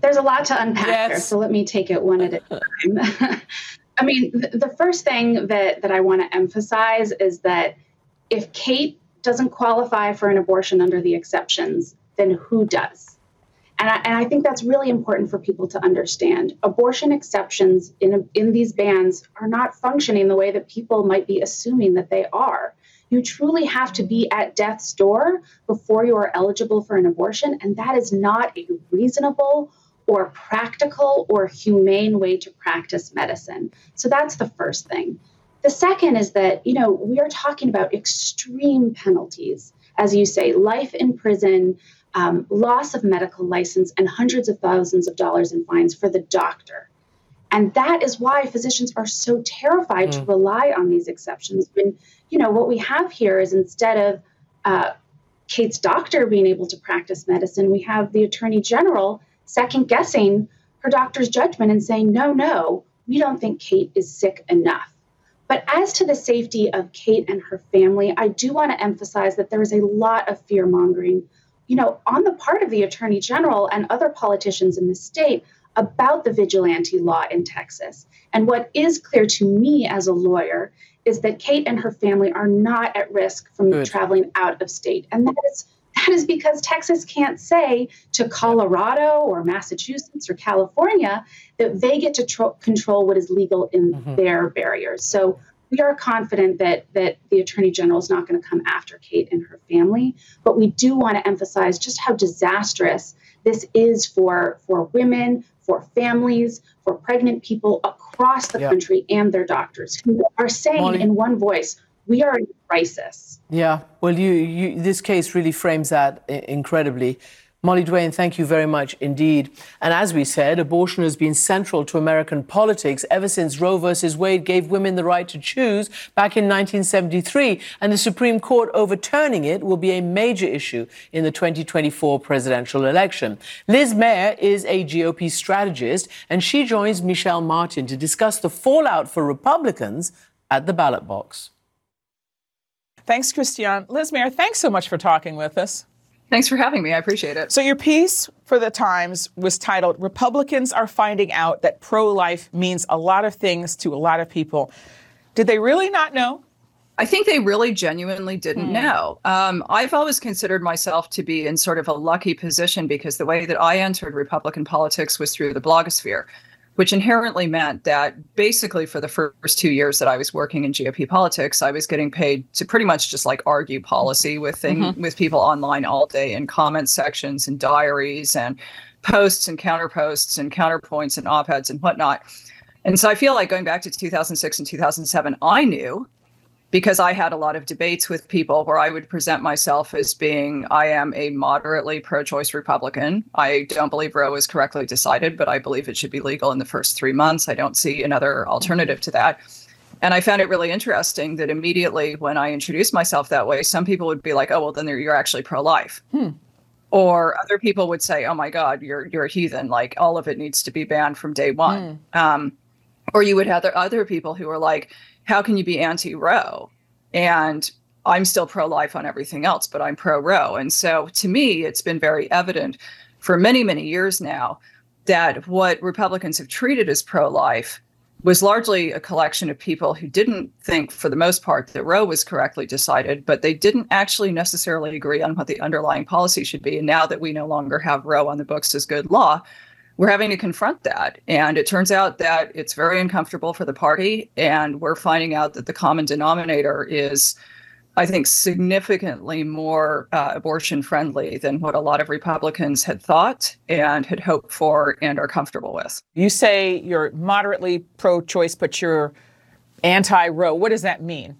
There's a lot to unpack yes. there, so let me take it one at a time. I mean, the first thing that, that I want to emphasize is that if Kate doesn't qualify for an abortion under the exceptions, then who does? And I, and I think that's really important for people to understand. Abortion exceptions in, in these bans are not functioning the way that people might be assuming that they are. You truly have to be at death's door before you are eligible for an abortion, and that is not a reasonable or practical or humane way to practice medicine. So that's the first thing. The second is that, you know, we are talking about extreme penalties, as you say, life in prison, um, loss of medical license, and hundreds of thousands of dollars in fines for the doctor. And that is why physicians are so terrified mm. to rely on these exceptions. When, you know, what we have here is instead of uh, Kate's doctor being able to practice medicine, we have the attorney general second guessing her doctor's judgment and saying, no, no, we don't think Kate is sick enough. But as to the safety of Kate and her family, I do want to emphasize that there is a lot of fear mongering, you know, on the part of the attorney general and other politicians in the state about the vigilante law in Texas. And what is clear to me as a lawyer is that Kate and her family are not at risk from Good. traveling out of state. And that is that is because Texas can't say to Colorado or Massachusetts or California that they get to tro- control what is legal in mm-hmm. their barriers. So we are confident that that the attorney general is not going to come after Kate and her family, but we do want to emphasize just how disastrous this is for for women, for families, for pregnant people across the country and their doctors who are saying in one voice, we are crisis. Yeah, well, you, you, this case really frames that incredibly. Molly Duane, thank you very much indeed. And as we said, abortion has been central to American politics ever since Roe versus Wade gave women the right to choose back in 1973. And the Supreme Court overturning it will be a major issue in the 2024 presidential election. Liz Mair is a GOP strategist, and she joins Michelle Martin to discuss the fallout for Republicans at the ballot box. Thanks, Christiane. Liz Mair, thanks so much for talking with us. Thanks for having me. I appreciate it. So, your piece for the Times was titled Republicans Are Finding Out That Pro Life Means a Lot of Things to a Lot of People. Did they really not know? I think they really genuinely didn't mm. know. Um, I've always considered myself to be in sort of a lucky position because the way that I entered Republican politics was through the blogosphere which inherently meant that basically for the first two years that I was working in GOP politics, I was getting paid to pretty much just like argue policy with thing, mm-hmm. with people online all day in comment sections and diaries and posts and counterposts and counterpoints and op-eds and whatnot. And so I feel like going back to 2006 and 2007, I knew because I had a lot of debates with people where I would present myself as being I am a moderately pro choice Republican. I don't believe Roe is correctly decided, but I believe it should be legal in the first three months. I don't see another alternative to that. And I found it really interesting that immediately when I introduced myself that way, some people would be like, oh, well, then you're actually pro life. Hmm. Or other people would say, oh my God, you're, you're a heathen. Like all of it needs to be banned from day one. Hmm. Um, or you would have other people who are like, how can you be anti Roe? And I'm still pro life on everything else, but I'm pro Roe. And so to me, it's been very evident for many, many years now that what Republicans have treated as pro life was largely a collection of people who didn't think, for the most part, that Roe was correctly decided, but they didn't actually necessarily agree on what the underlying policy should be. And now that we no longer have Roe on the books as good law, we're having to confront that. And it turns out that it's very uncomfortable for the party. And we're finding out that the common denominator is, I think, significantly more uh, abortion friendly than what a lot of Republicans had thought and had hoped for and are comfortable with. You say you're moderately pro choice, but you're anti Roe. What does that mean?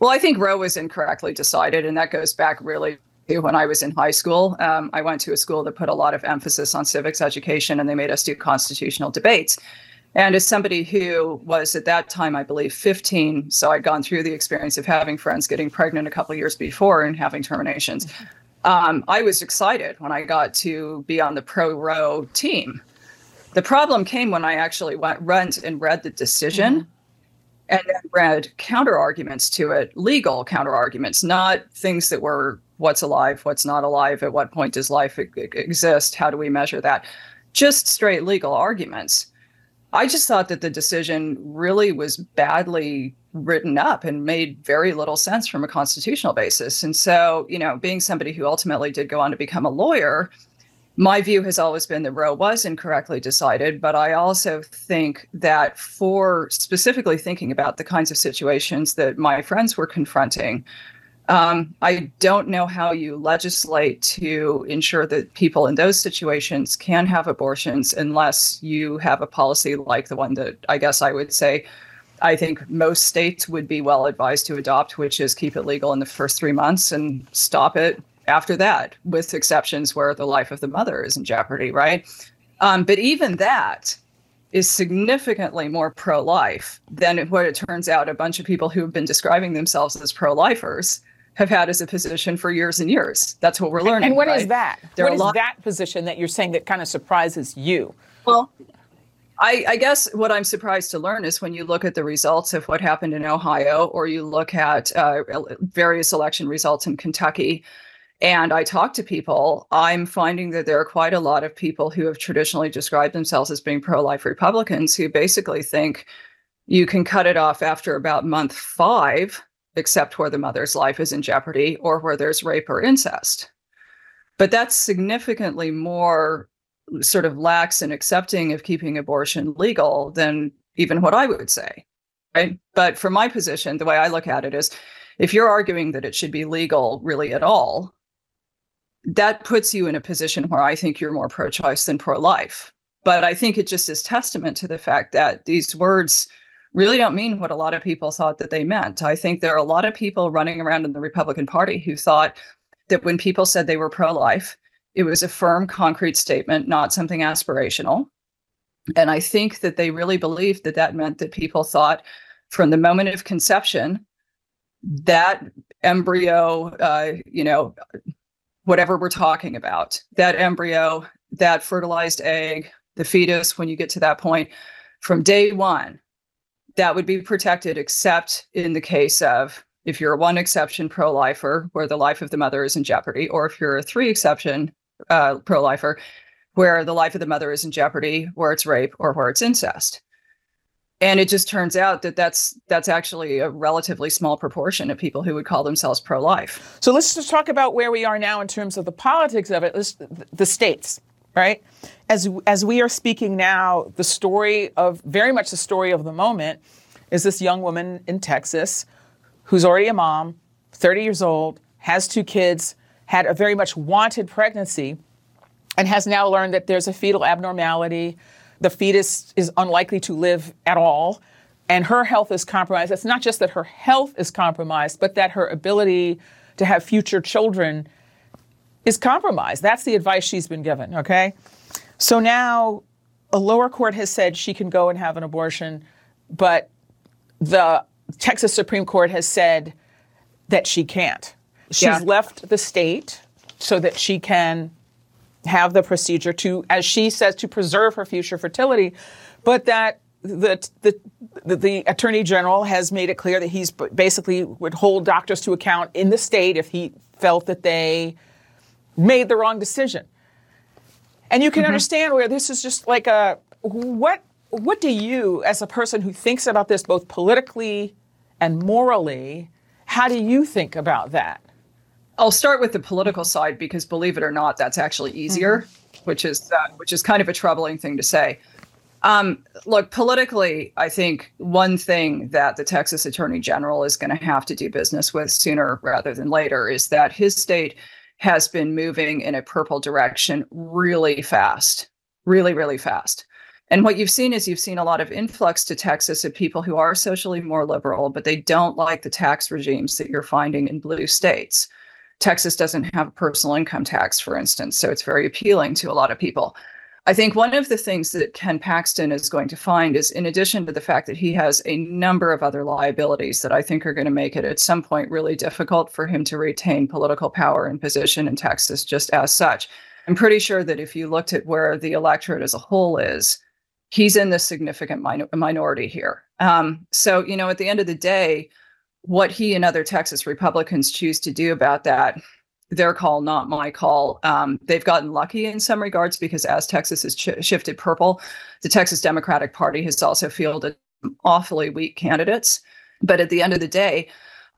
Well, I think Roe was incorrectly decided, and that goes back really when I was in high school. Um, I went to a school that put a lot of emphasis on civics education, and they made us do constitutional debates. And as somebody who was at that time, I believe, 15, so I'd gone through the experience of having friends getting pregnant a couple years before and having terminations. Um, I was excited when I got to be on the pro Roe team. The problem came when I actually went went and read the decision. Mm-hmm and then read counter arguments to it, legal counter arguments, not things that were what's alive, what's not alive, at what point does life exist, how do we measure that? Just straight legal arguments. I just thought that the decision really was badly written up and made very little sense from a constitutional basis. And so, you know, being somebody who ultimately did go on to become a lawyer, my view has always been that Roe was incorrectly decided, but I also think that for specifically thinking about the kinds of situations that my friends were confronting, um, I don't know how you legislate to ensure that people in those situations can have abortions unless you have a policy like the one that I guess I would say I think most states would be well advised to adopt, which is keep it legal in the first three months and stop it after that, with exceptions where the life of the mother is in jeopardy, right? Um, but even that is significantly more pro life than what it turns out a bunch of people who have been describing themselves as pro lifers have had as a position for years and years. That's what we're learning. And what right? is that? There what is lot- that position that you're saying that kind of surprises you? Well, I, I, guess what I'm surprised to learn is when you look at the results of what happened in Ohio, or you look at uh, various election results in Kentucky, and I talk to people, I'm finding that there are quite a lot of people who have traditionally described themselves as being pro life Republicans who basically think you can cut it off after about month five except where the mother's life is in jeopardy or where there's rape or incest. But that's significantly more sort of lax and accepting of keeping abortion legal than even what I would say. Right. But from my position, the way I look at it is if you're arguing that it should be legal really at all, that puts you in a position where I think you're more pro choice than pro life. But I think it just is testament to the fact that these words really don't mean what a lot of people thought that they meant. I think there are a lot of people running around in the Republican Party who thought that when people said they were pro life, it was a firm, concrete statement, not something aspirational. And I think that they really believed that that meant that people thought from the moment of conception, that embryo, uh, you know, whatever we're talking about, that embryo, that fertilized egg, the fetus, when you get to that point, from day one, that would be protected except in the case of if you're a one exception pro lifer where the life of the mother is in jeopardy, or if you're a three exception uh, pro lifer where the life of the mother is in jeopardy, where it's rape or where it's incest. And it just turns out that that's that's actually a relatively small proportion of people who would call themselves pro-life. So let's just talk about where we are now in terms of the politics of it. Let's, the states, right? As as we are speaking now, the story of very much the story of the moment is this young woman in Texas who's already a mom, 30 years old, has two kids, had a very much wanted pregnancy, and has now learned that there's a fetal abnormality. The fetus is unlikely to live at all, and her health is compromised. It's not just that her health is compromised, but that her ability to have future children is compromised. That's the advice she's been given, okay? So now a lower court has said she can go and have an abortion, but the Texas Supreme Court has said that she can't. She's yeah. left the state so that she can have the procedure to, as she says, to preserve her future fertility, but that the, the, the, the attorney general has made it clear that he's basically would hold doctors to account in the state if he felt that they made the wrong decision. And you can mm-hmm. understand where this is just like a what what do you as a person who thinks about this both politically and morally, how do you think about that? I'll start with the political side because, believe it or not, that's actually easier, mm-hmm. which is uh, which is kind of a troubling thing to say. Um, look, politically, I think one thing that the Texas Attorney General is going to have to do business with sooner rather than later is that his state has been moving in a purple direction really fast, really, really fast. And what you've seen is you've seen a lot of influx to Texas of people who are socially more liberal, but they don't like the tax regimes that you're finding in blue states. Texas doesn't have a personal income tax, for instance, so it's very appealing to a lot of people. I think one of the things that Ken Paxton is going to find is, in addition to the fact that he has a number of other liabilities that I think are going to make it at some point really difficult for him to retain political power and position in Texas just as such. I'm pretty sure that if you looked at where the electorate as a whole is, he's in the significant min- minority here. Um, so, you know, at the end of the day, what he and other Texas Republicans choose to do about that, their call, not my call. Um, they've gotten lucky in some regards because as Texas has ch- shifted purple, the Texas Democratic Party has also fielded awfully weak candidates. But at the end of the day,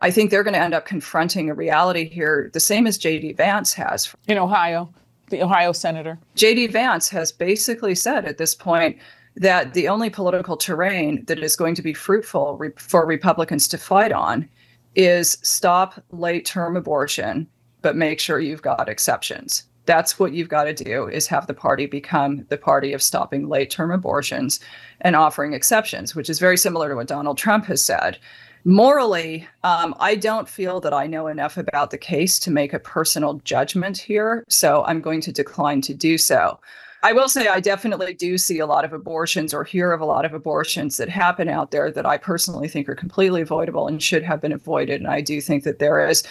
I think they're going to end up confronting a reality here, the same as J.D. Vance has. In Ohio, the Ohio senator. J.D. Vance has basically said at this point that the only political terrain that is going to be fruitful re- for Republicans to fight on is stop late term abortion, but make sure you've got exceptions. That's what you've got to do is have the party become the party of stopping late term abortions and offering exceptions, which is very similar to what Donald Trump has said. Morally, um, I don't feel that I know enough about the case to make a personal judgment here, so I'm going to decline to do so. I will say I definitely do see a lot of abortions or hear of a lot of abortions that happen out there that I personally think are completely avoidable and should have been avoided. And I do think that there is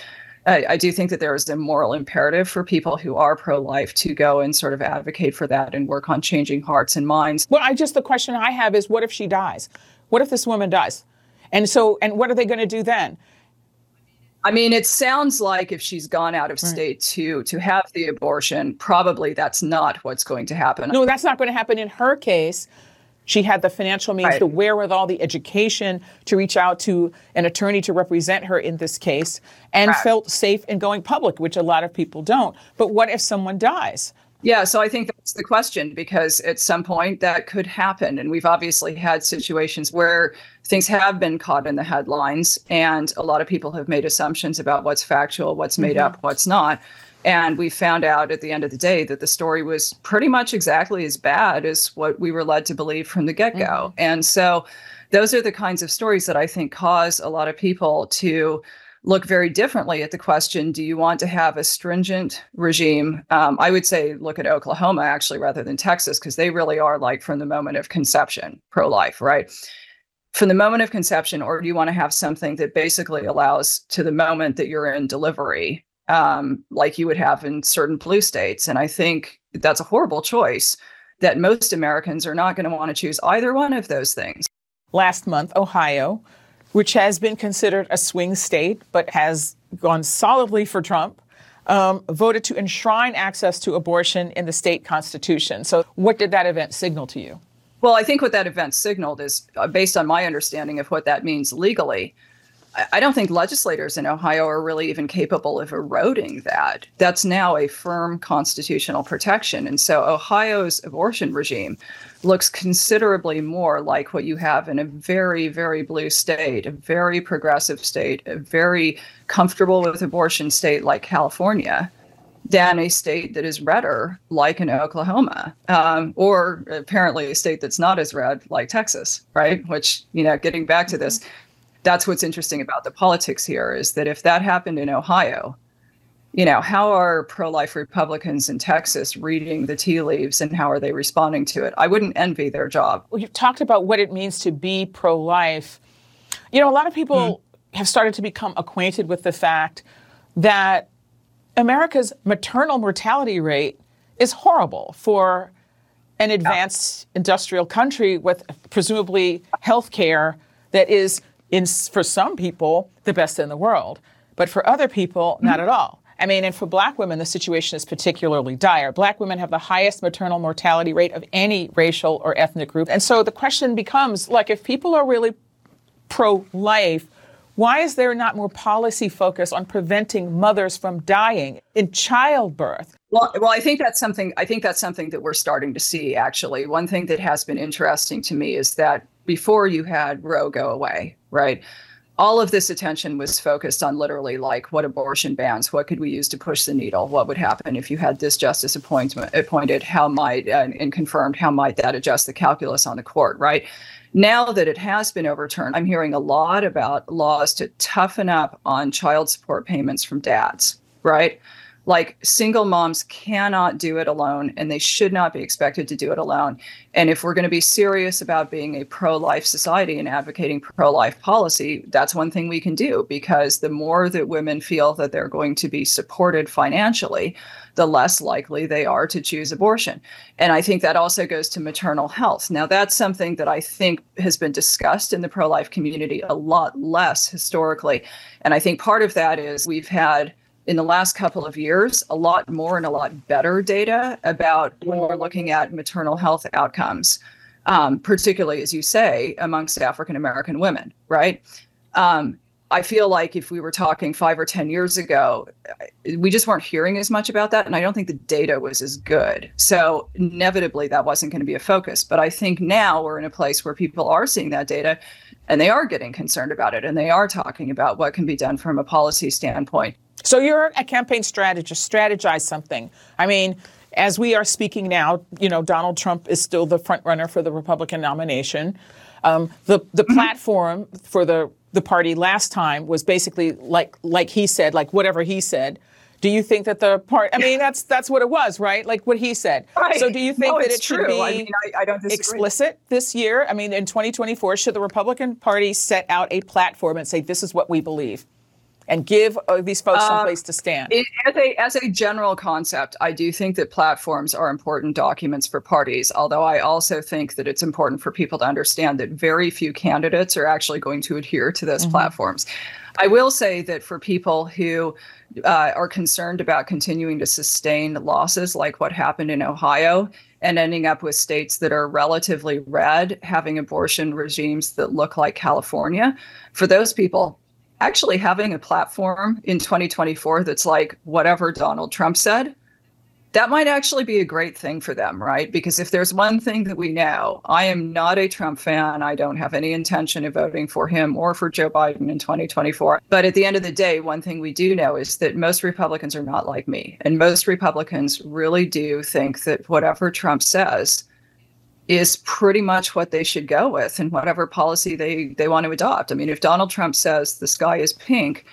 I, I, do think that there is a moral imperative for people who are pro life to go and sort of advocate for that and work on changing hearts and minds. Well, I just, the question I have is what if she dies? What if this woman dies? And so, and what are they going to do then? I mean, it sounds like if she's gone out of state to to have the abortion, probably that's not what's going to happen. No, that's not going to happen in her case. She had the financial means, right. the wherewithal, the education to reach out to an attorney to represent her in this case, and right. felt safe in going public, which a lot of people don't. But what if someone dies? Yeah, so I think that's the question because at some point that could happen. And we've obviously had situations where things have been caught in the headlines, and a lot of people have made assumptions about what's factual, what's made mm-hmm. up, what's not. And we found out at the end of the day that the story was pretty much exactly as bad as what we were led to believe from the get go. Mm-hmm. And so those are the kinds of stories that I think cause a lot of people to look very differently at the question do you want to have a stringent regime? Um, I would say look at Oklahoma actually rather than Texas, because they really are like from the moment of conception pro life, right? From the moment of conception, or do you want to have something that basically allows to the moment that you're in delivery, um, like you would have in certain blue states? And I think that's a horrible choice that most Americans are not going to want to choose either one of those things. Last month, Ohio which has been considered a swing state but has gone solidly for Trump, um, voted to enshrine access to abortion in the state constitution. So, what did that event signal to you? Well, I think what that event signaled is, uh, based on my understanding of what that means legally, I don't think legislators in Ohio are really even capable of eroding that. That's now a firm constitutional protection. And so Ohio's abortion regime looks considerably more like what you have in a very, very blue state, a very progressive state, a very comfortable with abortion state like California than a state that is redder, like in Oklahoma, um, or apparently a state that's not as red, like Texas, right? Which, you know, getting back to this, that's what's interesting about the politics here is that if that happened in Ohio, you know, how are pro life Republicans in Texas reading the tea leaves and how are they responding to it? I wouldn't envy their job. Well, you've talked about what it means to be pro life. You know, a lot of people mm-hmm. have started to become acquainted with the fact that America's maternal mortality rate is horrible for an advanced yeah. industrial country with presumably health care that is in for some people the best in the world but for other people not mm-hmm. at all I mean, and for black women, the situation is particularly dire. Black women have the highest maternal mortality rate of any racial or ethnic group. And so the question becomes like, if people are really pro life, why is there not more policy focus on preventing mothers from dying in childbirth? Well, well, I think that's something. I think that's something that we're starting to see. Actually, one thing that has been interesting to me is that before you had Roe go away, right? all of this attention was focused on literally like what abortion bans, what could we use to push the needle, what would happen if you had this justice appointment appointed, how might uh, and confirmed, how might that adjust the calculus on the court, right? Now that it has been overturned, I'm hearing a lot about laws to toughen up on child support payments from dads, right? Like single moms cannot do it alone and they should not be expected to do it alone. And if we're going to be serious about being a pro-life society and advocating pro-life policy that's one thing we can do because the more that women feel that they're going to be supported financially the less likely they are to choose abortion. And i think that also goes to maternal health. Now that's something that i think has been discussed in the pro-life community a lot less historically. And i think part of that is we've had in the last couple of years a lot more and a lot better data about when we're looking at maternal health outcomes, um, particularly, as you say, amongst African American women, right? Um, I feel like if we were talking five or 10 years ago, we just weren't hearing as much about that. And I don't think the data was as good. So, inevitably, that wasn't going to be a focus. But I think now we're in a place where people are seeing that data and they are getting concerned about it and they are talking about what can be done from a policy standpoint. So you're a campaign strategist, strategize something. I mean, as we are speaking now, you know, Donald Trump is still the front runner for the Republican nomination. Um, the the mm-hmm. platform for the the party last time was basically like like he said, like whatever he said. Do you think that the part? I mean, that's that's what it was, right? Like what he said. Right. So, do you think no, that it true. should be I mean, I, I explicit this year? I mean, in 2024, should the Republican Party set out a platform and say, "This is what we beli"? And give uh, these folks some uh, place to stand? It, as, a, as a general concept, I do think that platforms are important documents for parties, although I also think that it's important for people to understand that very few candidates are actually going to adhere to those mm-hmm. platforms. I will say that for people who uh, are concerned about continuing to sustain losses like what happened in Ohio and ending up with states that are relatively red, having abortion regimes that look like California, for those people, actually having a platform in 2024 that's like whatever Donald Trump said, that might actually be a great thing for them, right? Because if there's one thing that we know, I am not a Trump fan. I don't have any intention of voting for him or for Joe Biden in 2024. But at the end of the day, one thing we do know is that most Republicans are not like me. And most Republicans really do think that whatever Trump says, is pretty much what they should go with and whatever policy they, they want to adopt. I mean, if Donald Trump says the sky is pink,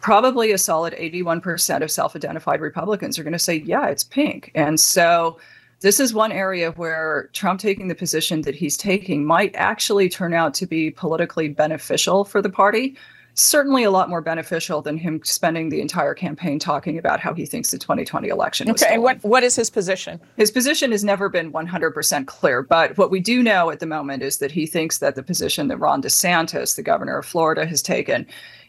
probably a solid 81% of self identified Republicans are going to say, yeah, it's pink. And so this is one area where Trump taking the position that he's taking might actually turn out to be politically beneficial for the party certainly a lot more beneficial than him spending the entire campaign talking about how he thinks the 2020 election was. okay and what, what is his position? His position has never been 100% clear but what we do know at the moment is that he thinks that the position that ron desantis the governor of florida has taken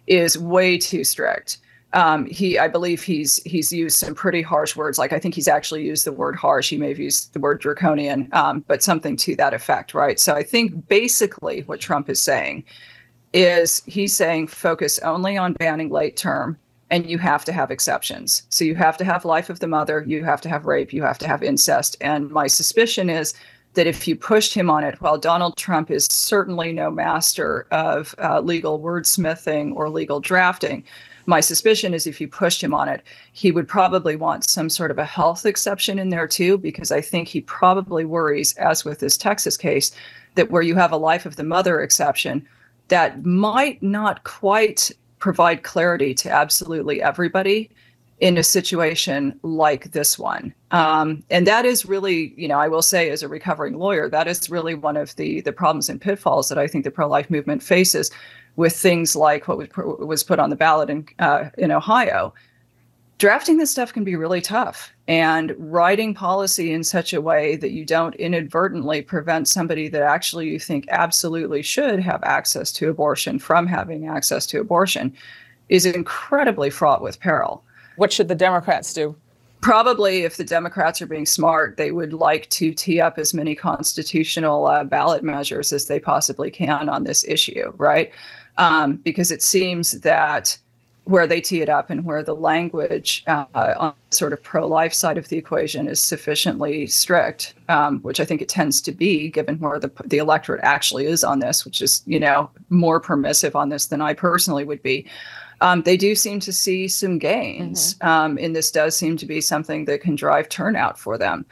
is way too strict. Um, he i believe he's he's used some pretty harsh words like i think he's actually used the word harsh he may have used the word draconian um, but something to that effect right? So i think basically what trump is saying is he's saying focus only on banning late term and you have to have exceptions. So you have to have life of the mother, you have to have rape, you have to have incest. And my suspicion is that if you pushed him on it, while Donald Trump is certainly no master of uh, legal wordsmithing or legal drafting, my suspicion is if you pushed him on it, he would probably want some sort of a health exception in there too, because I think he probably worries, as with this Texas case, that where you have a life of the mother exception, that might not quite provide clarity to absolutely everybody in a situation like this one. Um, and that is really, you know, I will say as a recovering lawyer, that is really one of the the problems and pitfalls that I think the pro life movement faces with things like what was, was put on the ballot in uh, in Ohio drafting this stuff can be really tough and writing policy in such a way that you don't inadvertently prevent somebody that actually you think absolutely should have access to abortion from having access to abortion is incredibly fraught with peril. What should the Democrats do? Probably, if the Democrats are being smart, they would like to tee up as many constitutional uh, ballot measures as they possibly can on this issue, right? Um, because it seems that where they tee it up and where the language uh, on sort of pro-life side of the equation is sufficiently strict, um, which I think it tends to be, given where the the electorate actually is on this, which is you know more permissive on this than I personally would be. Um, they do seem to see some gains, mm-hmm. um, and this does seem to be something that can drive turnout for them.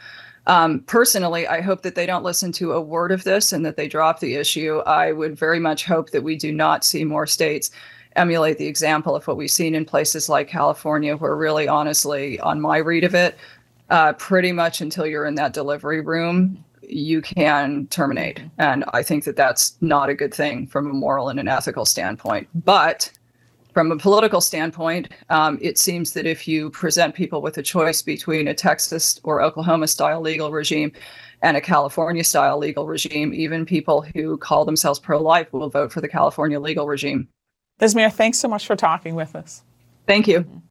Um, personally, I hope that they don't listen to a word of this and that they drop the issue. I would very much hope that we do not see more states emulate the example of what we've seen in places like California, where really honestly, on my read of it, uh, pretty much until you're in that delivery room, you can terminate. And I think that that's not a good thing from a moral and an ethical standpoint. But from a political standpoint, um, it seems that if you present people with a choice between a Texas or Oklahoma style legal regime and a California style legal regime, even people who call themselves pro life will vote for the California legal regime. Liz Mair, thanks so much for talking with us. Thank you.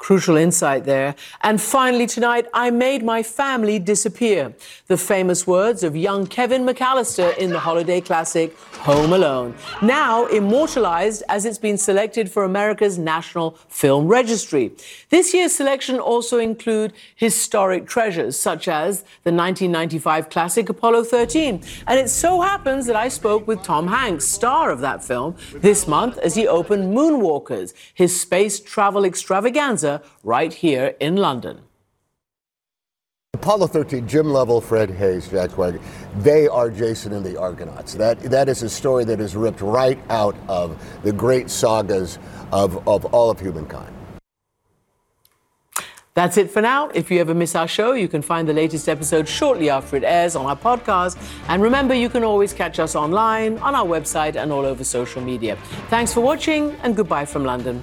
Crucial insight there. And finally, tonight, I made my family disappear. The famous words of young Kevin McAllister in the holiday classic Home Alone. Now immortalized as it's been selected for America's National Film Registry. This year's selection also include historic treasures such as the 1995 classic Apollo 13. And it so happens that I spoke with Tom Hanks, star of that film, this month as he opened Moonwalkers, his space travel extravaganza right here in London. Apollo 13, Jim Lovell, Fred Haise, Jack Swigert, they are Jason and the Argonauts. That, that is a story that is ripped right out of the great sagas of, of all of humankind. That's it for now. If you ever miss our show, you can find the latest episode shortly after it airs on our podcast. And remember, you can always catch us online, on our website, and all over social media. Thanks for watching, and goodbye from London.